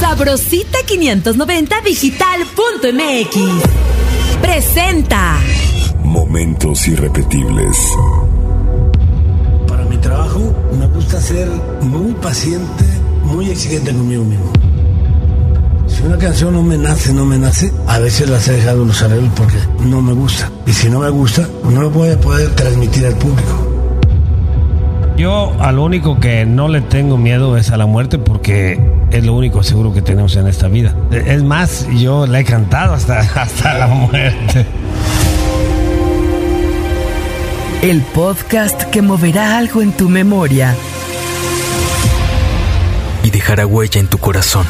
Sabrosita 590 digital.mx presenta Momentos irrepetibles. Para mi trabajo me gusta ser muy paciente, muy exigente conmigo mismo. Si una canción no me nace, no me nace, a veces las he dejado los arreglos porque no me gusta. Y si no me gusta, no lo voy a poder transmitir al público. Yo a lo único que no le tengo miedo es a la muerte porque es lo único seguro que tenemos en esta vida. Es más, yo le he cantado hasta, hasta la muerte. El podcast que moverá algo en tu memoria y dejará huella en tu corazón.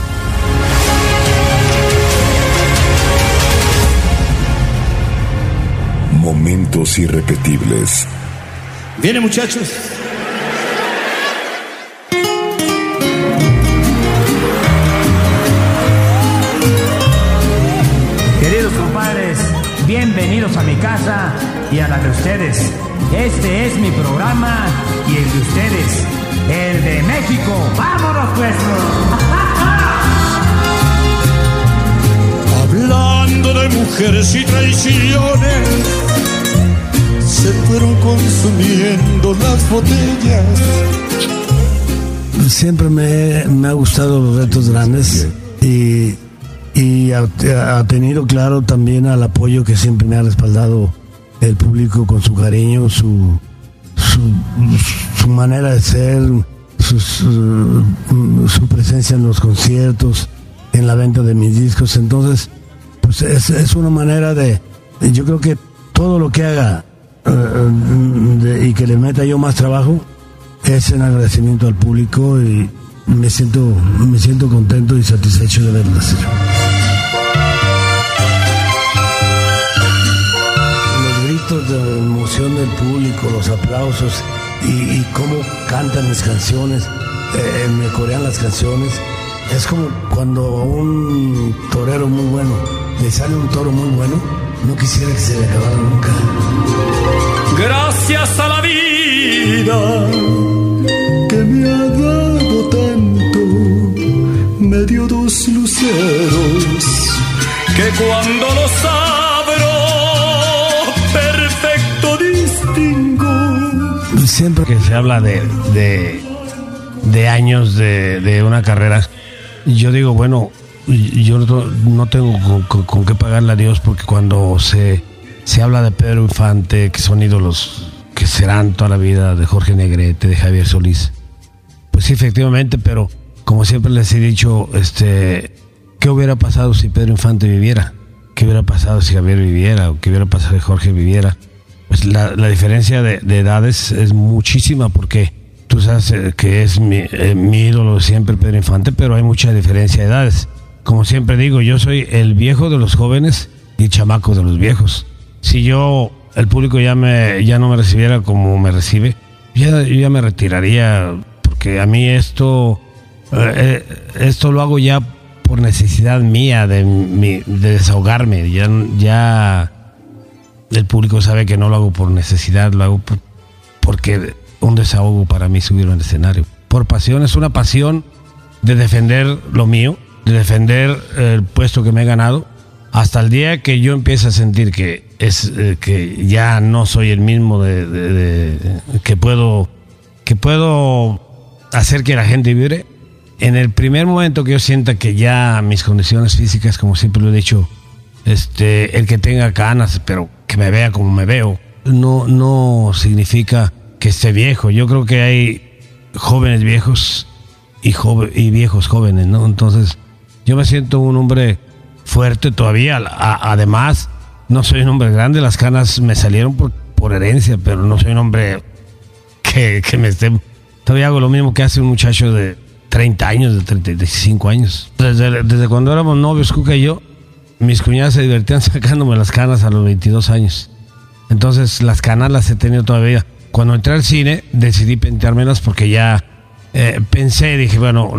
Momentos irrepetibles. Viene muchachos. Compadres, bienvenidos a mi casa y a la de ustedes. Este es mi programa y el de ustedes, el de México. ¡Vámonos pues! Hablando de mujeres y traiciones, se fueron consumiendo las botellas. Siempre me, me ha gustado los retos grandes y, y ha, tenido claro también al apoyo que siempre me ha respaldado el público con su cariño, su, su, su manera de ser, su, presencia en los conciertos, en la venta de mis discos. Entonces, pues es, es una manera de, yo creo que todo lo que haga eh, de- y que le meta yo más trabajo es en agradecimiento al público y me siento, me siento contento y satisfecho de verlo hacer. Los gritos de emoción del público, los aplausos y, y cómo cantan mis canciones, eh, me corean las canciones. Es como cuando a un torero muy bueno le sale un toro muy bueno, no quisiera que se le acabara nunca. Gracias a la vida que me ha dado me dio dos luceros que cuando los abro, perfecto distingo. Siempre que se habla de, de, de años de, de una carrera, yo digo, bueno, yo no, tengo con, con- con qué pagarle a Dios porque cuando se, se habla de Pedro Infante, que son ídolos que serán toda la vida, de Jorge Negrete, de Javier Solís, pues sí, efectivamente, pero como siempre les he dicho, este, ¿qué hubiera pasado si Pedro Infante viviera? ¿Qué hubiera pasado si Javier viviera? ¿O qué hubiera pasado si Jorge viviera? Pues la, la diferencia de, de edades es muchísima porque tú sabes eh, que es mi, eh, mi ídolo siempre Pedro Infante, pero hay mucha diferencia de edades. Como siempre digo, yo soy el viejo de los jóvenes y chamaco de los viejos. Si yo, el público ya, me, ya no me recibiera como me recibe, ya, yo ya me retiraría porque a mí esto, eh, eh, esto lo hago ya por necesidad mía de, de desahogarme. Ya, ya el público sabe que no lo hago por necesidad, lo hago por- porque un desahogo para mí subir al escenario. Por pasión, es una pasión de defender lo mío, de defender el puesto que me he ganado, hasta el día que yo empiece a sentir que es eh, que ya no soy el mismo de- de- que puedo que puedo hacer que la gente vibre. En el primer momento que yo sienta que ya mis condiciones físicas, como siempre lo he dicho, este, el que tenga ganas, pero que me vea como me veo, no, no significa que esté viejo. Yo creo que hay jóvenes viejos y, jove- y viejos jóvenes, ¿no? Entonces, yo me siento un hombre fuerte todavía. Además, no soy un hombre grande, las canas me salieron por, por herencia, pero no soy un hombre que, que me esté... Todavía hago lo mismo que hace un muchacho de 30 años, de 35 años. Desde, desde cuando éramos novios, Cuca y yo, mis cuñadas se divertían sacándome las canas a los 22 años. Entonces las canas las he tenido todavía. Cuando entré al cine decidí pintármelas porque ya eh, pensé, dije, bueno,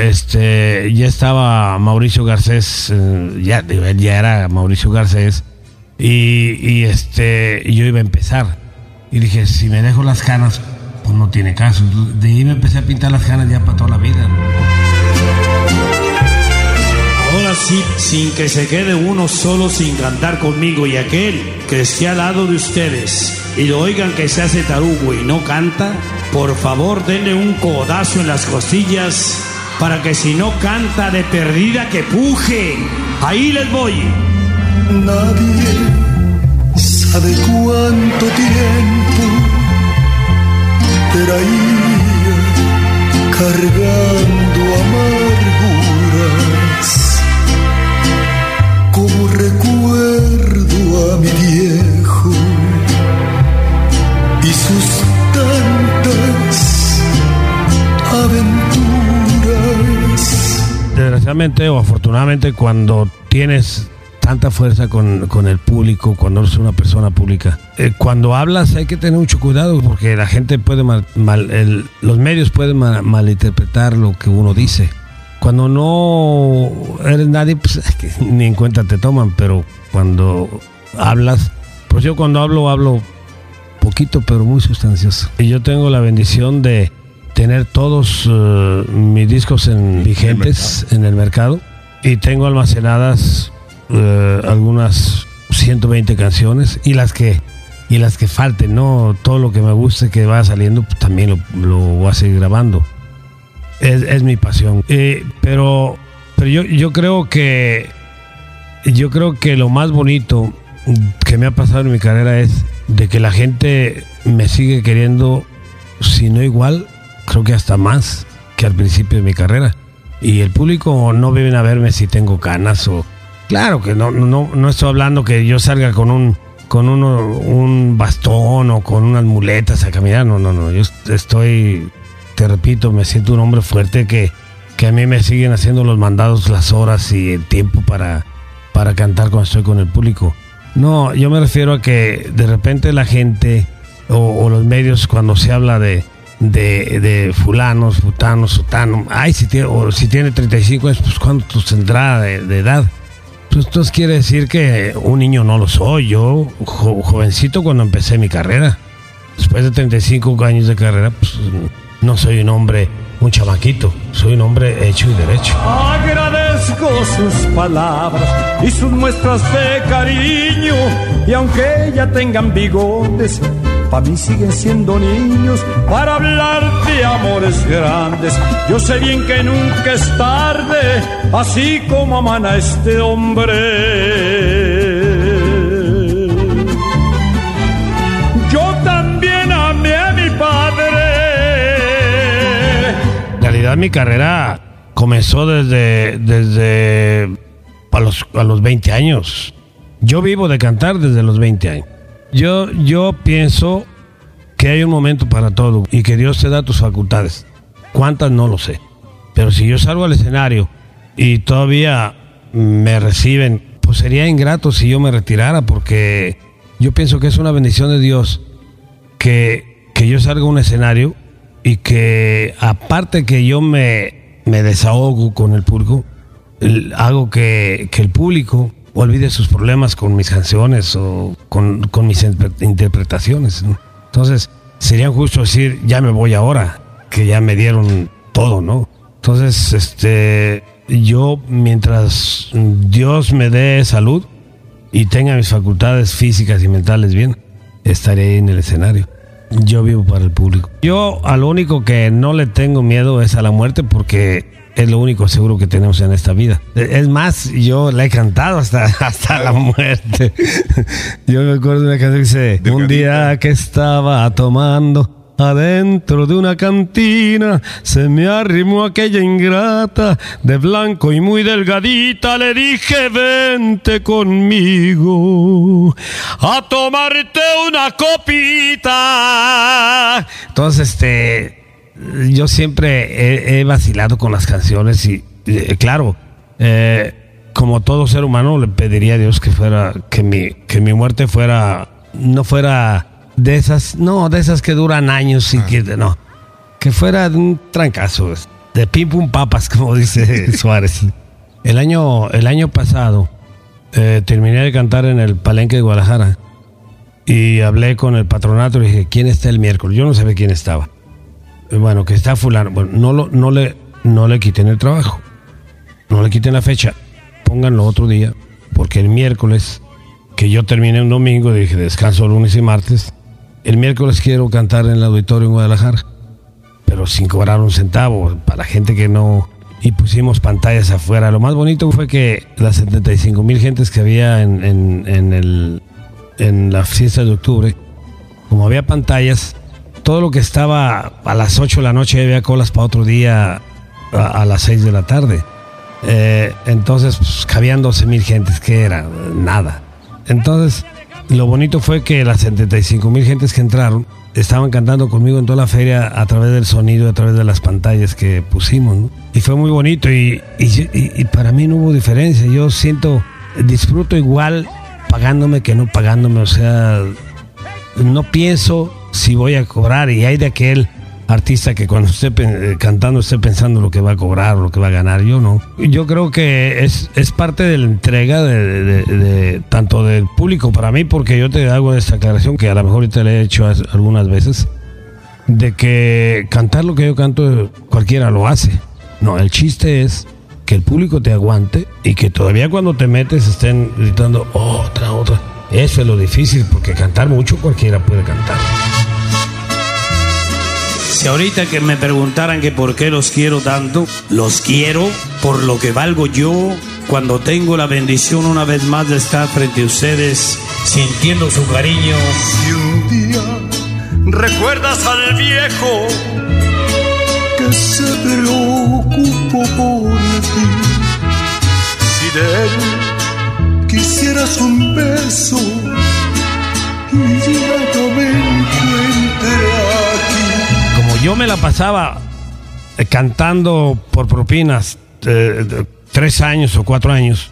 este, ya estaba Mauricio Garcés, eh, ya, ya era Mauricio Garcés y, y, este, yo iba a empezar. Y dije, si me dejo las canas, pues no tiene caso. De ahí me empecé a pintar las canas ya para toda la vida. ¿no? así sin que se quede uno solo sin cantar conmigo y aquel que esté al lado de ustedes y lo oigan que se hace tarugo y no canta, por favor denle un codazo en las costillas para que si no canta de perdida que puje. Ahí les voy. Nadie sabe cuánto tiempo cargando amarguras. Como recuerdo a mi viejo y sus tantas aventuras. Desgraciadamente o afortunadamente cuando tienes tanta fuerza con, con el público, cuando eres una persona pública, eh, cuando hablas hay que tener mucho cuidado porque la gente puede mal, mal- el- los medios pueden mal- malinterpretar lo que uno dice. Cuando no eres nadie, pues ni en cuenta te toman, pero cuando hablas, pues yo cuando hablo, hablo poquito, pero muy sustancioso. Y yo tengo la bendición de tener todos eh, mis discos en vigentes en el mercado y tengo almacenadas eh, algunas 120 canciones y las que y las que falten, no todo lo que me guste que va saliendo pues, también lo, lo voy a seguir grabando. Es, es mi pasión. Eh, pero pero yo, yo creo que yo creo que lo más bonito que me ha pasado en mi carrera es de que la gente me sigue queriendo, si no igual, creo que hasta más que al principio de mi carrera. Y el público no viene a verme si tengo canas o... Claro que no, no, no estoy hablando que yo salga con un con uno, un bastón o con unas muletas a caminar. No, no, no. Yo estoy, te repito, me siento un hombre fuerte que, que a mí me siguen haciendo los mandados, las horas y el tiempo para, para cantar cuando estoy con el público. No, yo me refiero a que de repente la gente o, los medios cuando se habla de, de, de fulanos, futanos, sutanos, ay, si tiene, o si tiene 35 años, pues ¿cuánto tendrá de, de edad? Pues entonces quiere decir que un niño no lo soy. Yo, jo- jovencito cuando empecé mi carrera, después de 35 años de carrera, pues no soy un hombre, un chamaquito, soy un hombre hecho y derecho. Agradezco sus palabras y sus muestras de cariño. Y aunque ya tengan bigotes, para mí siguen siendo niños para hablar de amores grandes. Yo sé bien que nunca es tarde, así como aman a este hombre. Yo también amé a mi padre. En realidad mi carrera comenzó desde, desde a, los, a los 20 años. Yo vivo de cantar desde los 20 años. Yo, yo pienso que hay un momento para todo y que Dios te da tus facultades. ¿Cuántas? No lo sé. Pero si yo salgo al escenario y todavía me reciben, pues sería ingrato si yo me retirara porque yo pienso que es una bendición de Dios que, que yo salga a un escenario y que aparte que yo me, me desahogo con el público, hago que, que el público olvide sus problemas con mis canciones o con, con mis interpre- interpretaciones. ¿no? Entonces, sería justo decir, ya me voy ahora, que ya me dieron todo, ¿no? Entonces, este, yo mientras Dios me dé salud y tenga mis facultades físicas y mentales bien, estaré en el escenario. Yo vivo para el público. Yo a lo único que no le tengo miedo es a la muerte porque es lo único seguro que tenemos en esta vida. Es más, yo la he cantado hasta, hasta la muerte. Yo me acuerdo de una canción que dice, un día que estaba tomando adentro de una cantina, se me arrimó aquella ingrata de blanco y muy delgadita, le dije, vente conmigo a tomarte una copita. Entonces, este, yo siempre he, he vacilado con las canciones y, eh, claro, eh, como todo ser humano le pediría a Dios que fuera, que mi, que mi muerte fuera, no fuera de esas, no, de esas que duran años y que, no, que fuera de un trancazo, de pim pum papas, como dice Suárez. El año, el año pasado eh, terminé de cantar en el Palenque de Guadalajara y hablé con el patronato y dije, ¿quién está el miércoles? Yo no sabía quién estaba. Bueno, que está fulano. Bueno, no, lo, no, le, no le quiten el trabajo. No le quiten la fecha. pónganlo otro día, porque el miércoles, que yo terminé un domingo, dije descanso lunes y martes, el miércoles quiero cantar en el auditorio en Guadalajara, pero sin cobrar un centavo, para la gente que no... Y pusimos pantallas afuera. Lo más bonito fue que las 75 mil gentes que había en, el, en la fiesta de octubre, como había pantallas, todo lo que estaba a las 8 de la noche había colas para otro día a, las 6 de la tarde. Eh, entonces pues, cabían 12 mil gentes, que era nada. Entonces, lo bonito fue que las 75 mil gentes que entraron estaban cantando conmigo en toda la feria a través del sonido, a través de las pantallas que pusimos. Y fue muy bonito y- y para mí no hubo diferencia. Yo siento, disfruto igual pagándome que no pagándome. O sea, no pienso si voy a cobrar y hay de aquel artista que cuando esté eh, cantando esté pensando lo que va a cobrar lo que va a ganar. Yo no. Yo creo que es, es parte de la entrega de, de- de- tanto del público para mí, porque yo te hago esta aclaración que a lo mejor te la he hecho as- algunas veces, de que cantar lo que yo canto cualquiera lo hace. No, el chiste es que el público te aguante y que todavía cuando te metes estén gritando otra, otra. Eso es lo difícil, porque cantar mucho cualquiera puede cantar. Si ahorita que me preguntaran que por qué los quiero tanto, los quiero por lo que valgo yo cuando tengo la bendición una vez más de estar frente a ustedes sintiendo su cariño. Si un día recuerdas al viejo que se preocupó por ti, si de él quisieras un beso y yo me la pasaba eh, cantando por propinas eh, tres años o cuatro años,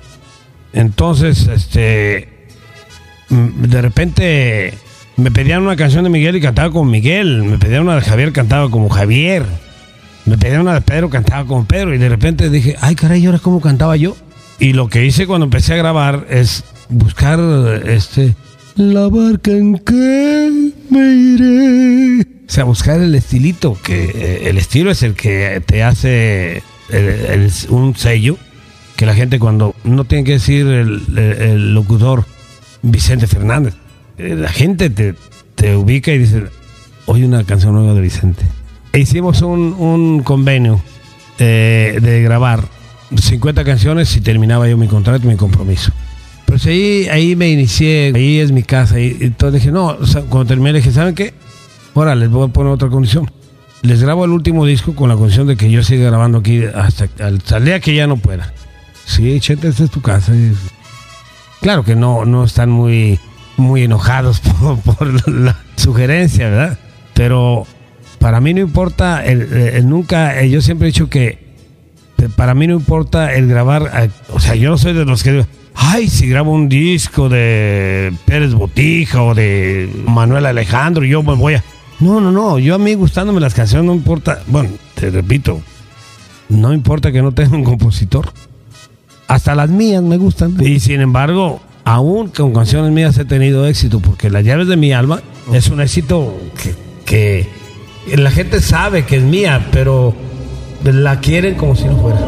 entonces este de repente me pedían una canción de Miguel y cantaba con Miguel, me pedían una de Javier, cantaba como Javier, me pedían una de Pedro, cantaba como Pedro, y de repente dije, ay caray, ¿y ahora cómo cantaba yo? Y lo que hice cuando empecé a grabar es buscar este la barca en que me iré. O sea, buscar el estilito, que eh, el estilo es el que te hace el- un sello, que la gente cuando no tiene que decir el, locutor Vicente Fernández, eh, la gente te, te ubica y dice, oye una canción nueva de Vicente. E hicimos un, un convenio eh, de grabar 50 canciones y terminaba yo mi contrato mi compromiso. Pues ahí, ahí me inicié, ahí es mi casa. Y, entonces dije, no, cuando terminé dije, ¿saben qué? Ahora les voy a poner otra condición. Les grabo el último disco con la condición de que yo siga grabando aquí hasta, hasta el día que ya no pueda. Sí, Chete, esta es tu casa. Claro que no, no están muy, muy enojados por, la sugerencia, ¿verdad? Pero para mí no importa, nunca, eh, yo siempre he dicho que para mí no importa el grabar, eh, o sea, yo no soy de los que digo, ay, si grabo un disco de Pérez Botija o de Manuel Alejandro, yo me voy a... No, no, no, yo a mí gustándome las canciones no importa, bueno, te repito, no importa que no tenga un compositor. Hasta las mías me gustan. Y sin embargo, aún con canciones mías he tenido éxito, porque Las llaves de mi alma es un éxito que, que la gente sabe que es mía, pero la quieren como si no fuera.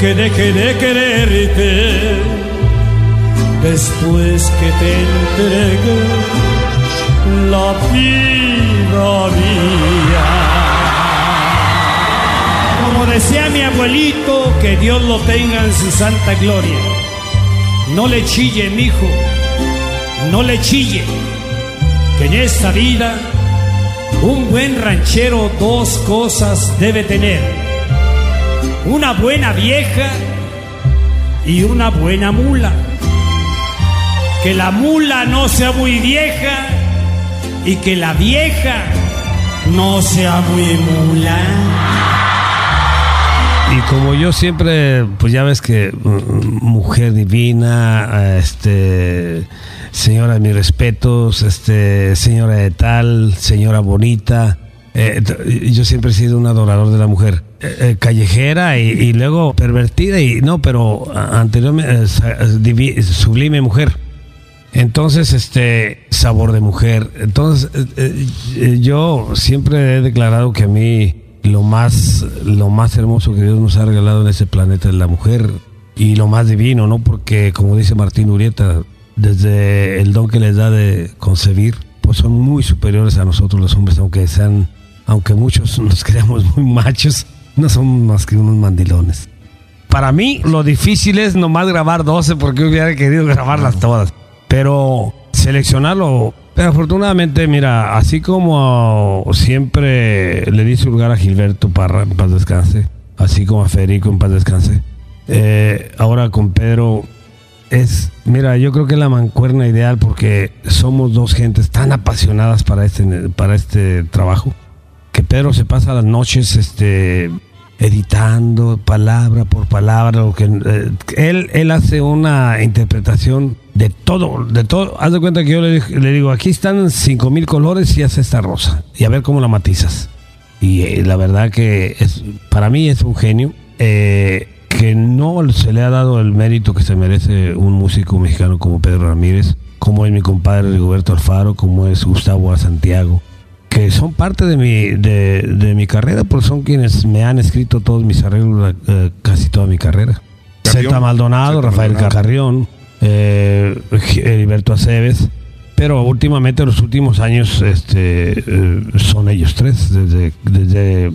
Que deje de quererte después que te entregue la vida. Como decía mi abuelito, que Dios lo tenga en su santa gloria. No le chille, mi hijo, no le chille, que en esta vida un buen ranchero dos cosas debe tener. Una buena vieja y una buena mula. Que la mula no sea muy vieja y que la vieja no sea muy mula. Y como yo siempre, pues ya ves que mm, mujer divina, este señora mis respetos, este señora de tal, señora bonita, eh, yo siempre he sido un adorador de la mujer. Eh, eh, callejera y, luego pervertida y no, pero anteriormente eh, sublime mujer. Entonces, este sabor de mujer. Entonces, yo siempre he declarado que a mí lo más, lo más hermoso que Dios nos ha regalado en ese planeta es la mujer y lo más divino, ¿no? Porque, como dice Martín Urieta, desde el don que les da de concebir, pues son muy superiores a nosotros los hombres, aunque sean, aunque muchos nos creamos muy machos, no son más que unos mandilones. Para mí, lo difícil es nomás grabar 12 porque hubiera querido grabarlas todas. Pero seleccionarlo. Pero afortunadamente, mira, así como siempre le di su lugar a Gilberto Parra, en paz descanse, así como a Federico, en paz descanse, eh, ahora con Pedro, es, mira, yo creo que es la mancuerna ideal porque somos dos gentes tan apasionadas para este, para este trabajo que Pedro se pasa las noches este editando palabra por palabra lo que eh, él él hace una interpretación de todo de todo haz de cuenta que yo le, digo aquí están cinco mil colores y hace esta rosa y a ver cómo la matizas y eh, la verdad que para mí es un genio eh, que no se le ha dado el mérito que se merece un músico mexicano como Pedro Ramírez como es mi compadre Rigoberto Alfaro como es Gustavo A. Santiago que son parte de mi, de, de mi carrera, porque son quienes me han escrito todos mis arreglos, eh, casi toda mi carrera. Zeta Maldonado, Zeta Rafael Maldonado. Eh, Heriberto Aceves, pero últimamente, los últimos años, este, eh, son ellos tres, desde, desde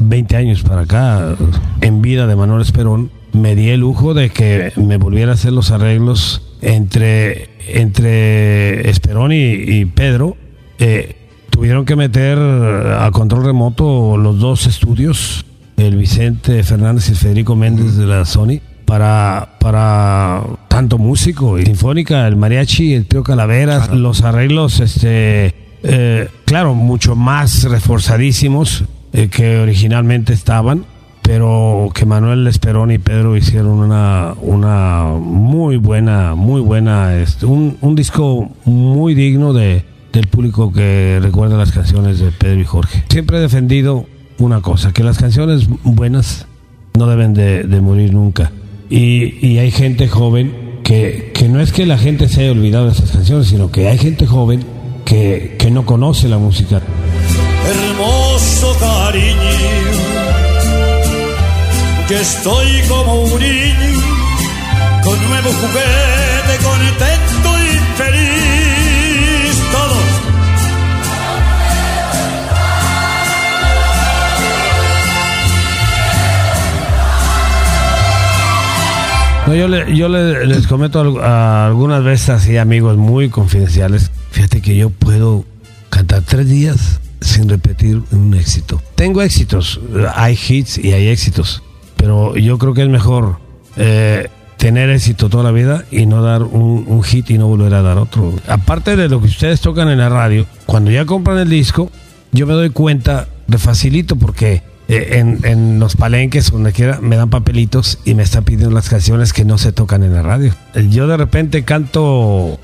20 años para acá, en vida de Manuel Esperón, me di el lujo de que me volviera a hacer los arreglos entre, entre Esperón y, y Pedro. Eh, tuvieron que meter a control remoto los dos estudios, el Vicente Fernández y el Federico Méndez de la Sony, para, para tanto músico y sinfónica, el mariachi, el trío Calaveras, los arreglos, este, eh, claro, mucho más reforzadísimos eh, que originalmente estaban, pero que Manuel Esperón y Pedro hicieron una, una muy buena, muy buena, este, un, un disco muy digno de, del público que recuerda las canciones de Pedro y Jorge. Siempre he defendido una cosa, que las canciones buenas no deben de, morir nunca. Y, y hay gente joven que, que no es que la gente se haya olvidado de esas canciones, sino que hay gente joven que, que no conoce la música. hermoso cariño, que estoy como un niño, con nuevo juguete, contento y feliz. No, yo le- yo le- les comento a algunas veces así, amigos muy confidenciales. Fíjate que yo puedo cantar tres días sin repetir un éxito. Tengo éxitos, hay hits y hay éxitos, pero yo creo que es mejor eh, tener éxito toda la vida y no dar un, un hit y no volver a dar otro. Aparte de lo que ustedes tocan en la radio, cuando ya compran el disco, yo me doy cuenta de facilito porque en, en los palenques, donde quiera, me dan papelitos y me están pidiendo las canciones que no se tocan en la radio. Eh, Yo de repente canto,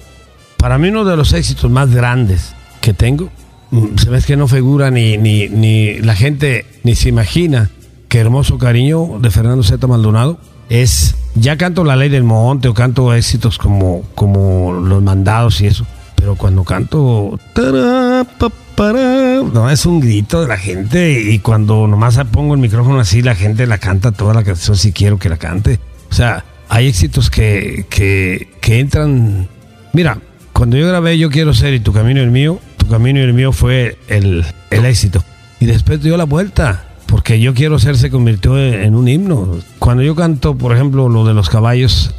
para mí uno de los éxitos más grandes que tengo, mm, se ve que no figura ni, ni, ni la gente ni se imagina que hermoso cariño de Fernando Z. Maldonado es, ya canto La Ley del Monte o canto éxitos como, como Los Mandados y eso, pero cuando canto... tará, pa, pará, No, es un grito de la gente y cuando nomás pongo el micrófono así, la gente la canta toda la canción si quiero que la cante. O sea, hay éxitos que, que, entran... Mira, cuando yo grabé Yo Quiero Ser y Tu Camino y el Mío, Tu Camino y el Mío fue el, el éxito. Y después dio la vuelta, porque Yo Quiero Ser se convirtió en, en un himno. Cuando yo canto, por ejemplo, lo de los caballos,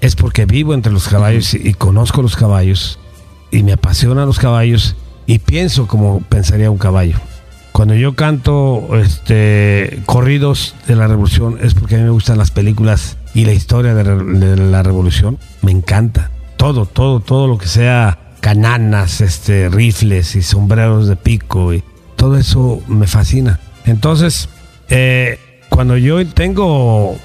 es porque vivo entre los caballos y, y conozco los caballos y me apasionan los caballos y pienso como pensaría un caballo. Cuando yo canto este, corridos de la revolución es porque a mí me gustan las películas y la historia de, la revolución. Me encanta. Todo, todo, todo lo que sea cananas, este, rifles y sombreros de pico y todo eso me fascina. Entonces, eh, cuando yo tengo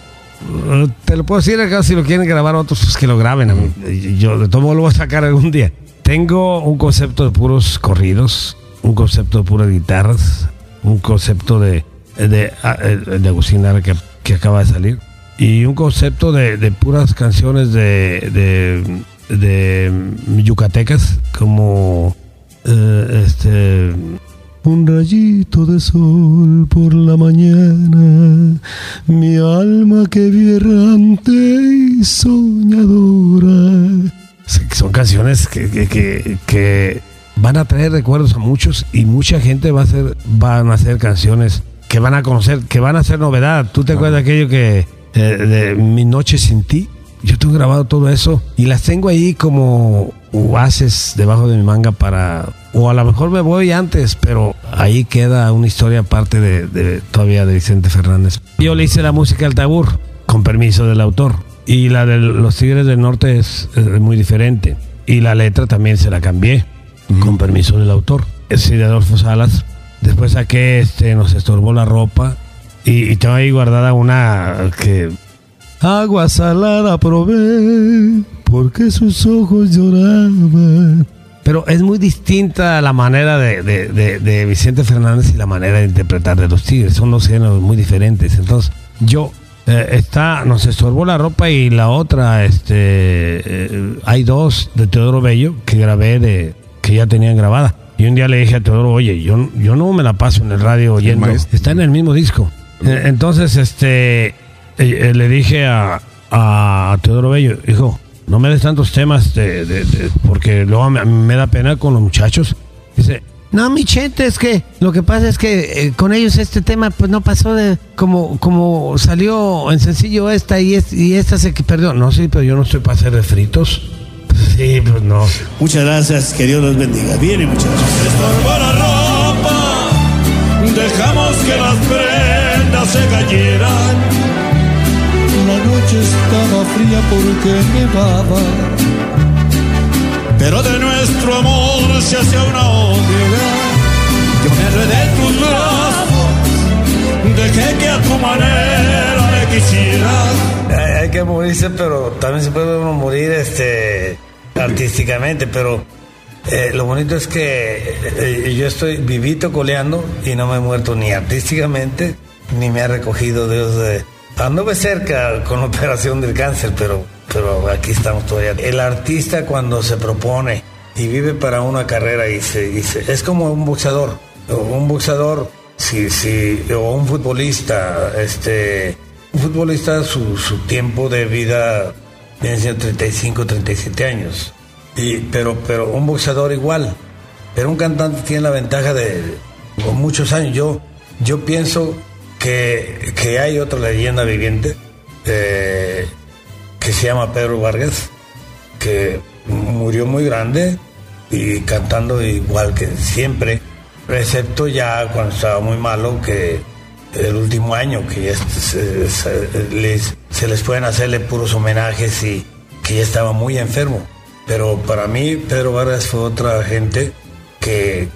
eh, te lo puedo decir acá si lo quieren grabar otros pues que lo graben yo de todo lo voy a sacar algún día tengo un concepto de puros corridos un concepto de puras guitarras un concepto de, de, ah, eh, de Agustín que, que acaba de salir. Y un concepto de, de puras canciones de, de, yucatecas, como eh, este un rayito de sol por la mañana, mi alma que vive errante y soñadora. Son canciones que, que, que- que van a traer recuerdos a muchos y mucha gente va a hacer, van a hacer canciones que van a conocer, que van a ser novedad. ¿Tú te acuerdas de aquello que eh, de Mi Noche Sin Ti? Yo tengo grabado todo eso y las tengo ahí como oasis debajo de mi manga para... O a lo mejor me voy antes, pero ahí queda una historia aparte de, de- todavía de Vicente Fernández. Yo le hice la música al Tabur, con permiso del autor. Y la de los Tigres del Norte es, muy diferente. Y la letra también se la cambié, con permiso del autor. Es de Adolfo Salas. Después saqué, este, nos estorbó la ropa. Y, y tengo ahí guardada una que Agua salada probé porque sus ojos lloraban. Pero es muy distinta la manera de, de- de- de Vicente Fernández y la manera de interpretar de los Tigres. Son dos géneros muy diferentes. Entonces, yo eh, está, nos estorbó la ropa y la otra, este, eh, hay dos de Teodoro Bello que grabé de que ya tenían grabada. Y un día le dije a Teodoro, oye, yo, yo no me la paso en el radio oyendo. maestro. Está en el mismo disco. Eh, Entonces, este, eh, le dije a, a Teodoro Bello, hijo, no me des tantos temas de, de- de- porque luego me, me da pena con los muchachos. Dice, no, mi chente, es que lo que pasa es que eh, con ellos este tema pues no pasó de como como salió en sencillo esta y, es- y esta se que perdió. No, sí, pero yo no estoy para hacer refritos. Sí, pues no. Muchas gracias, que Dios los bendiga. Viene, muchachos. Estorba la ropa, dejamos que las prendas se cayeran. La noche estaba fría porque nevaba. Pero de nuestro amor se hacía una hoguera. Yo me enredé en tus brazos, dejé que a tu manera me quisieras. Hay, hay que morirse, pero también se puede uno morir este, artísticamente, pero eh, lo bonito es que eh, yo estoy vivito coleando y no me he muerto ni artísticamente, ni me ha recogido Dios de... Anduve cerca con operación del cáncer, pero, pero aquí estamos todavía. El artista cuando se propone y vive para una carrera y se, y se- es como un boxeador, un boxeador, si, si, o un futbolista, este, un futbolista su, su tiempo de vida viene siendo 35, 37 años. Y, pero, pero un boxeador igual. Pero un cantante tiene la ventaja de con muchos años. Yo, yo pienso que, que hay otra leyenda viviente eh, que se llama Pedro Vargas, que murió muy grande y cantando igual que siempre, excepto ya cuando estaba muy malo, que el último año, que ya se, les, se les pueden hacerle puros homenajes y que ya estaba muy enfermo. Pero para mí Pedro Vargas fue otra gente que,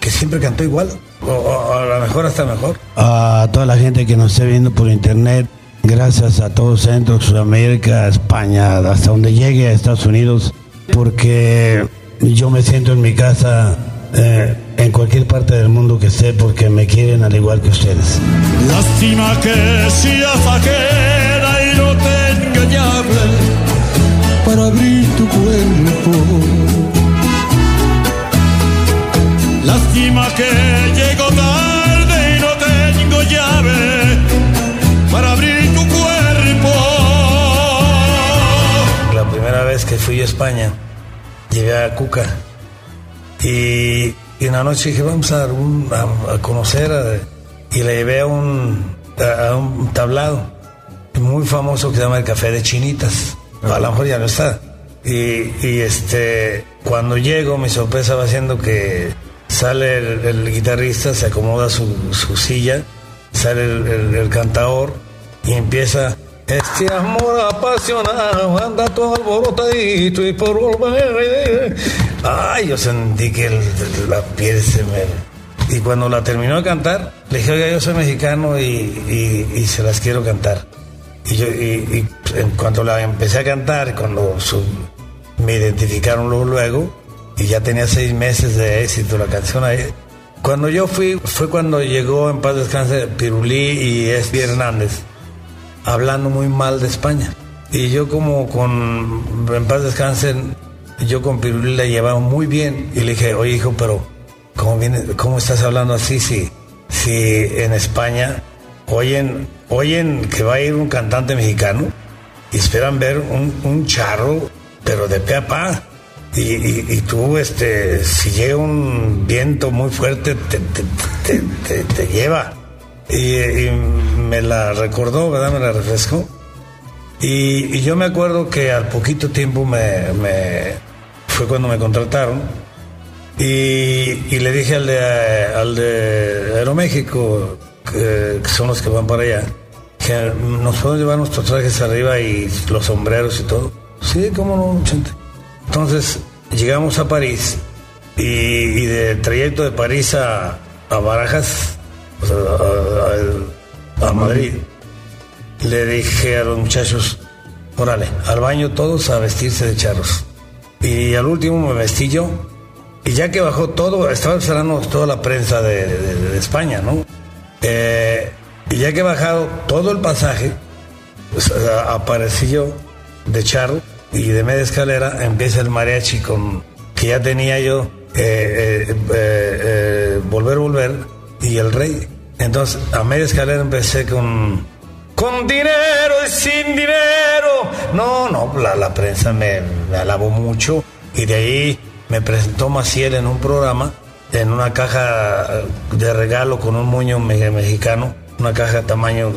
que siempre cantó igual, o, o a lo mejor hasta mejor. a toda la gente que nos esté viendo por internet, gracias a todo Centro, Sudamérica, España, hasta donde llegue a Estados Unidos, porque yo me siento en mi casa eh, en cualquier parte del mundo que esté, porque me quieren al igual que ustedes. Lástima que seas ajena y no tenga llave para abrir tu cuerpo. Lástima que llego tarde y no tengo llave para abrir tu cuerpo. La primera vez que fui a España, llegué a Cuca y, y en la noche dije, vamos a, un- a- conocer a- y le llevé a un, a, a un tablado muy famoso que se llama el Café de Chinitas. A lo mejor ya no está. Y, y, este, cuando llego, mi sorpresa va siendo que sale el, el guitarrista, se acomoda su, su silla, sale el, el, el cantador y empieza. Este amor apasionado anda todo alborotadito y por volver. Ay, yo sentí que el- la piel se me. Y cuando la terminó de cantar, le dije, oiga, yo soy mexicano y, y- y se las quiero cantar. Y, yo, y, en cuanto la empecé a cantar, cuando su- me identificaron luego, luego, y ya tenía seis meses de éxito la canción ahí, Cuando yo fui, fue cuando llegó en paz descanse Pirulí y Espi Hernández, hablando muy mal de España. Y yo como con, en paz descanse, yo con Pirulí la llevaba muy bien. Y le dije, oye hijo, pero ¿cómo, viene, cómo estás hablando así si, si en España oyen, oyen que va a ir un cantante mexicano y esperan ver un, un charro, pero de pe a pa? Y, y, tú, este, si llega un viento muy fuerte, te, te, te, te lleva. Y, me la recordó, ¿verdad? Me la refrescó. Y, yo me acuerdo que al poquito tiempo me, fue cuando me contrataron. Y, le dije al de, al de Aeroméxico, que, que son los que van para allá, que nos podemos llevar nuestros trajes arriba y los sombreros y todo. Sí, cómo no, gente. Entonces llegamos a París y, y de trayecto de París a, a Barajas, o sea, a, a, a, Madrid, le dije a los muchachos, órale, al baño todos a vestirse de charros. Y al último me vestí yo. Y ya que bajó todo, estaba esperando toda la prensa de, de, de España, ¿no? Eh, y ya que he bajado todo el pasaje, pues, aparecí yo de charro y de media escalera empieza el mariachi con que ya tenía yo eh, eh, eh, volver volver y el rey. Entonces a media escalera empecé con con dinero y sin dinero. No no la, la prensa me, me, alabó mucho y de ahí me presentó Maciel en un programa en una caja de regalo con un moño mexicano una caja de tamaño,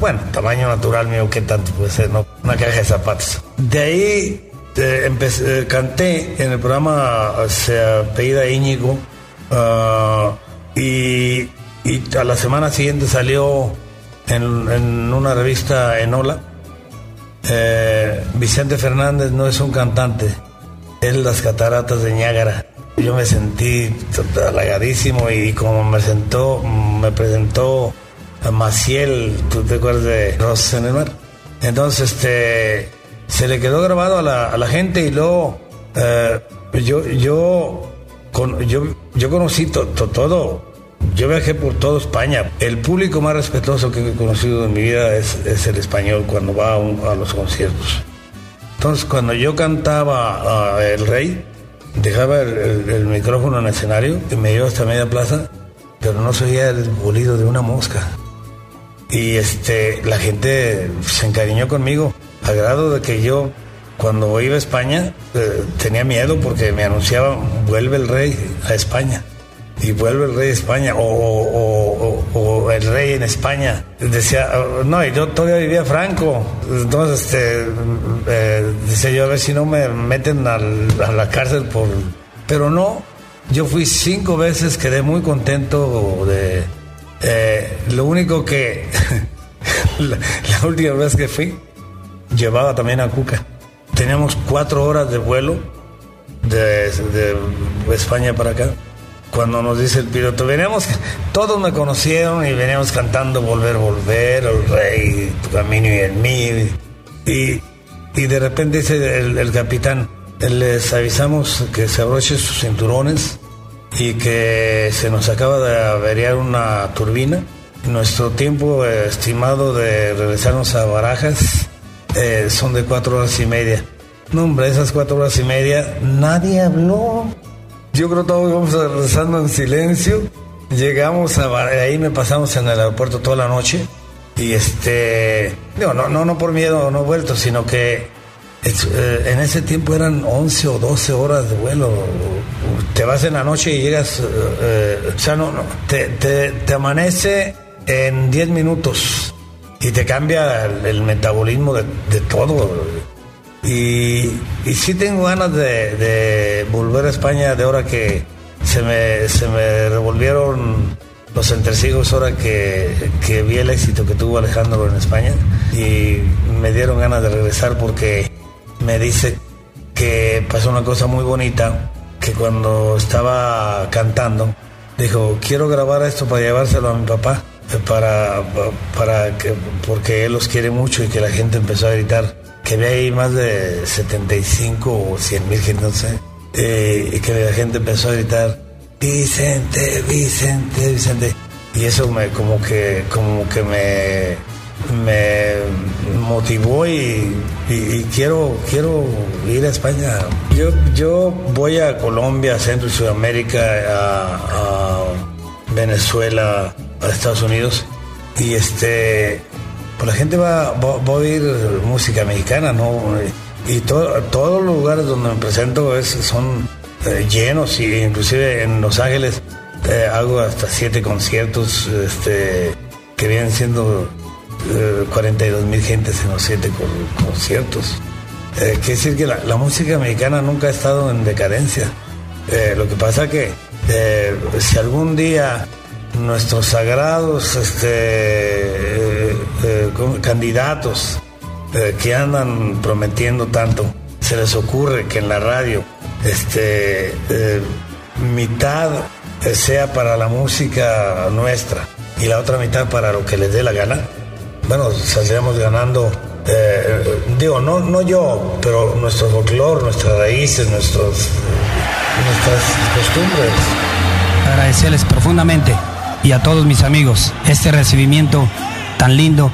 bueno, tamaño natural mío, ¿qué tanto puede ser? No? Una caja de zapatos. De ahí eh, empecé, eh, canté en el programa, se apellida Íñigo, uh, y, a la semana siguiente salió en, en una revista Enola. Eh, Vicente Fernández no es un cantante, es las cataratas de Niágara. Yo me sentí halagadísimo y como me sentó, me presentó Maciel, ¿tú te acuerdas de Rosas? Entonces, este, se le quedó grabado a la, gente y luego eh, yo, yo, yo, conocí to, to, todo. Yo viajé por toda España. El público más respetuoso que he conocido en mi vida es, el español cuando va a, los conciertos. Entonces, cuando yo cantaba El Rey, dejaba el micrófono en el escenario y me iba hasta media plaza, pero no se oía el bolido de una mosca y este la gente se encariñó conmigo a grado de que yo cuando iba a España eh, tenía miedo porque me anunciaban vuelve el rey a España y vuelve el rey a España o, o, o, o el rey en España decía no yo todavía vivía Franco entonces este eh, decía yo a ver si no me meten al, a la cárcel por pero no yo fui cinco veces quedé muy contento de eh, lo único que la, última vez que fui llevaba también a Cuca. Teníamos cuatro horas de vuelo de, de España para acá. Cuando nos dice el piloto, veníamos, todos me conocieron y veníamos cantando Volver, Volver, El Rey, Tu Camino y el mío. Y, y de repente dice el, el capitán, les avisamos que se abrochen sus cinturones y que se nos acaba de averiar una turbina. Nuestro tiempo estimado de regresarnos a Barajas eh, son de cuatro horas y media. No, hombre, esas cuatro horas y media nadie habló. Yo creo que todos íbamos regresando en silencio. Llegamos a ahí me pasamos en el aeropuerto toda la noche. Y este, no, no, no por miedo, no vuelto, sino que en ese tiempo eran 11 o 12 horas de vuelo. Te vas en la noche y llegas, eh, o sea, no, no te, amanece en 10 minutos y te cambia el, metabolismo de, todo. Y, sí tengo ganas de, de, volver a España de ahora que se me, se me revolvieron los entresijos ahora que, que vi el éxito que tuvo Alejandro en España y me dieron ganas de regresar porque me dice que pasó una cosa muy bonita, que cuando estaba cantando, dijo, quiero grabar esto para llevárselo a mi papá, para, para que, porque él los quiere mucho y que la gente empezó a gritar, que había ahí más de 75 o 100 mil gente, no sé, eh, y que la gente empezó a gritar, Vicente, Vicente, Vicente. Y eso me como que, como que me, me motivó y, quiero, quiero ir a España. Yo, yo voy a Colombia, Centro y Sudamérica, a, Venezuela, a Estados Unidos. Y este, pues la gente va, va, a oír música mexicana, ¿no? Y todos los lugares donde me presento es, son eh, llenos y inclusive en Los Ángeles eh, hago hasta siete conciertos este, que vienen siendo 42 eh, mil gentes en los siete conciertos. quiere decir que la, música mexicana nunca ha estado en decadencia. lo que pasa que si algún día nuestros sagrados este, candidatos que andan prometiendo tanto, se les ocurre que en la radio este, eh, mitad sea para la música nuestra y la otra mitad para lo que les dé la gana, bueno, saldríamos ganando, eh, digo, no, no yo, pero nuestro folclore, nuestras raíces, nuestros, nuestras costumbres. Agradecerles profundamente y a todos mis amigos este recibimiento tan lindo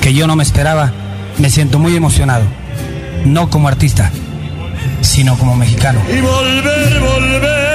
que yo no me esperaba. Me siento muy emocionado, no como artista, sino como mexicano. Y volver, volver. Volver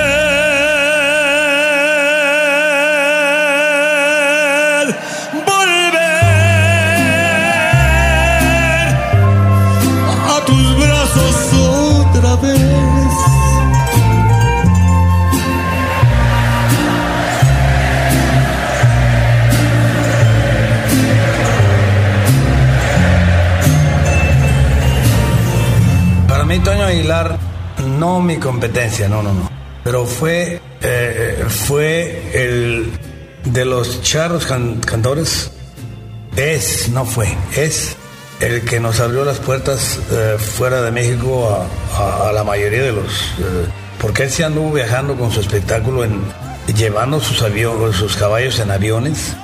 mí, Toño Aguilar no mi competencia, no, no, no. Pero fue, eh, fue el de los charros cantores, es, no fue, es el que nos abrió las puertas eh, fuera de México a, la mayoría de los... Eh, porque él se anduvo viajando con su espectáculo, en, llevando sus, aviones, sus caballos en aviones,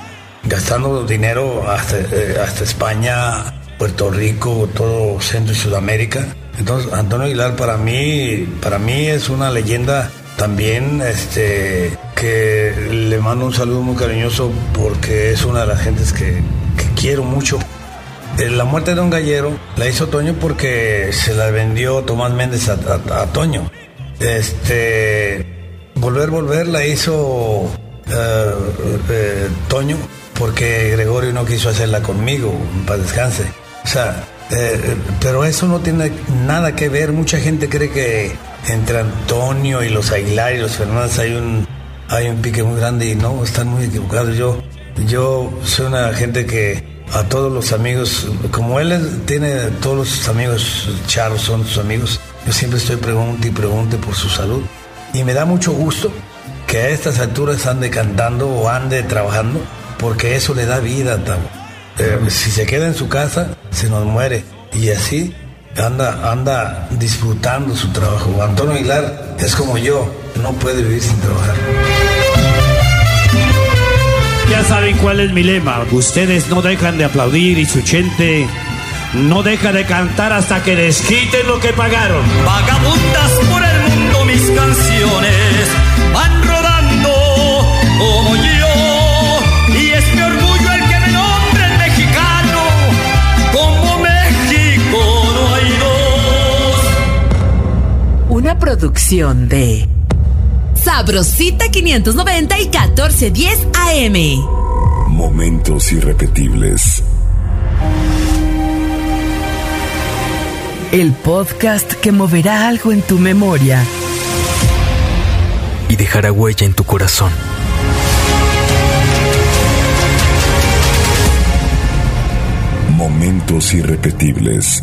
gastando dinero hasta, hasta España, Puerto Rico, todo Centro y Sudamérica entonces, Antonio Aguilar para mí, para mí es una leyenda también este, que le mando un saludo muy cariñoso porque es una de las gentes que, quiero mucho. Eh, la muerte de un gallero la hizo Toño porque se la vendió Tomás Méndez a, Toño. Este, volver, volver la hizo eh, eh, Toño porque Gregorio no quiso hacerla conmigo, para descanse. O sea, eh, pero eso no tiene nada que ver. Mucha gente cree que entre Antonio y los Aguilar y los Fernández hay un, hay un pique muy grande y no, están muy equivocados. Yo, yo soy una gente que a todos los amigos, como él tiene todos los amigos charros, son sus amigos, yo siempre estoy pregunte y pregunte por su salud. Y me da mucho gusto que a estas alturas ande cantando o ande trabajando, porque eso le da vida, eh, si se queda en su casa, se nos muere. Y así anda, anda disfrutando su trabajo. Antonio Aguilar es como yo, no puede vivir sin trabajar. Ya saben cuál es mi lema. Ustedes no dejan de aplaudir y su gente no deja de cantar hasta que les quiten lo que pagaron. Vagabundas por el mundo mis canciones producción de Sabrosita 590 y 1410 AM. Momentos irrepetibles. El podcast que moverá algo en tu memoria. Y dejará huella en tu corazón. Momentos irrepetibles.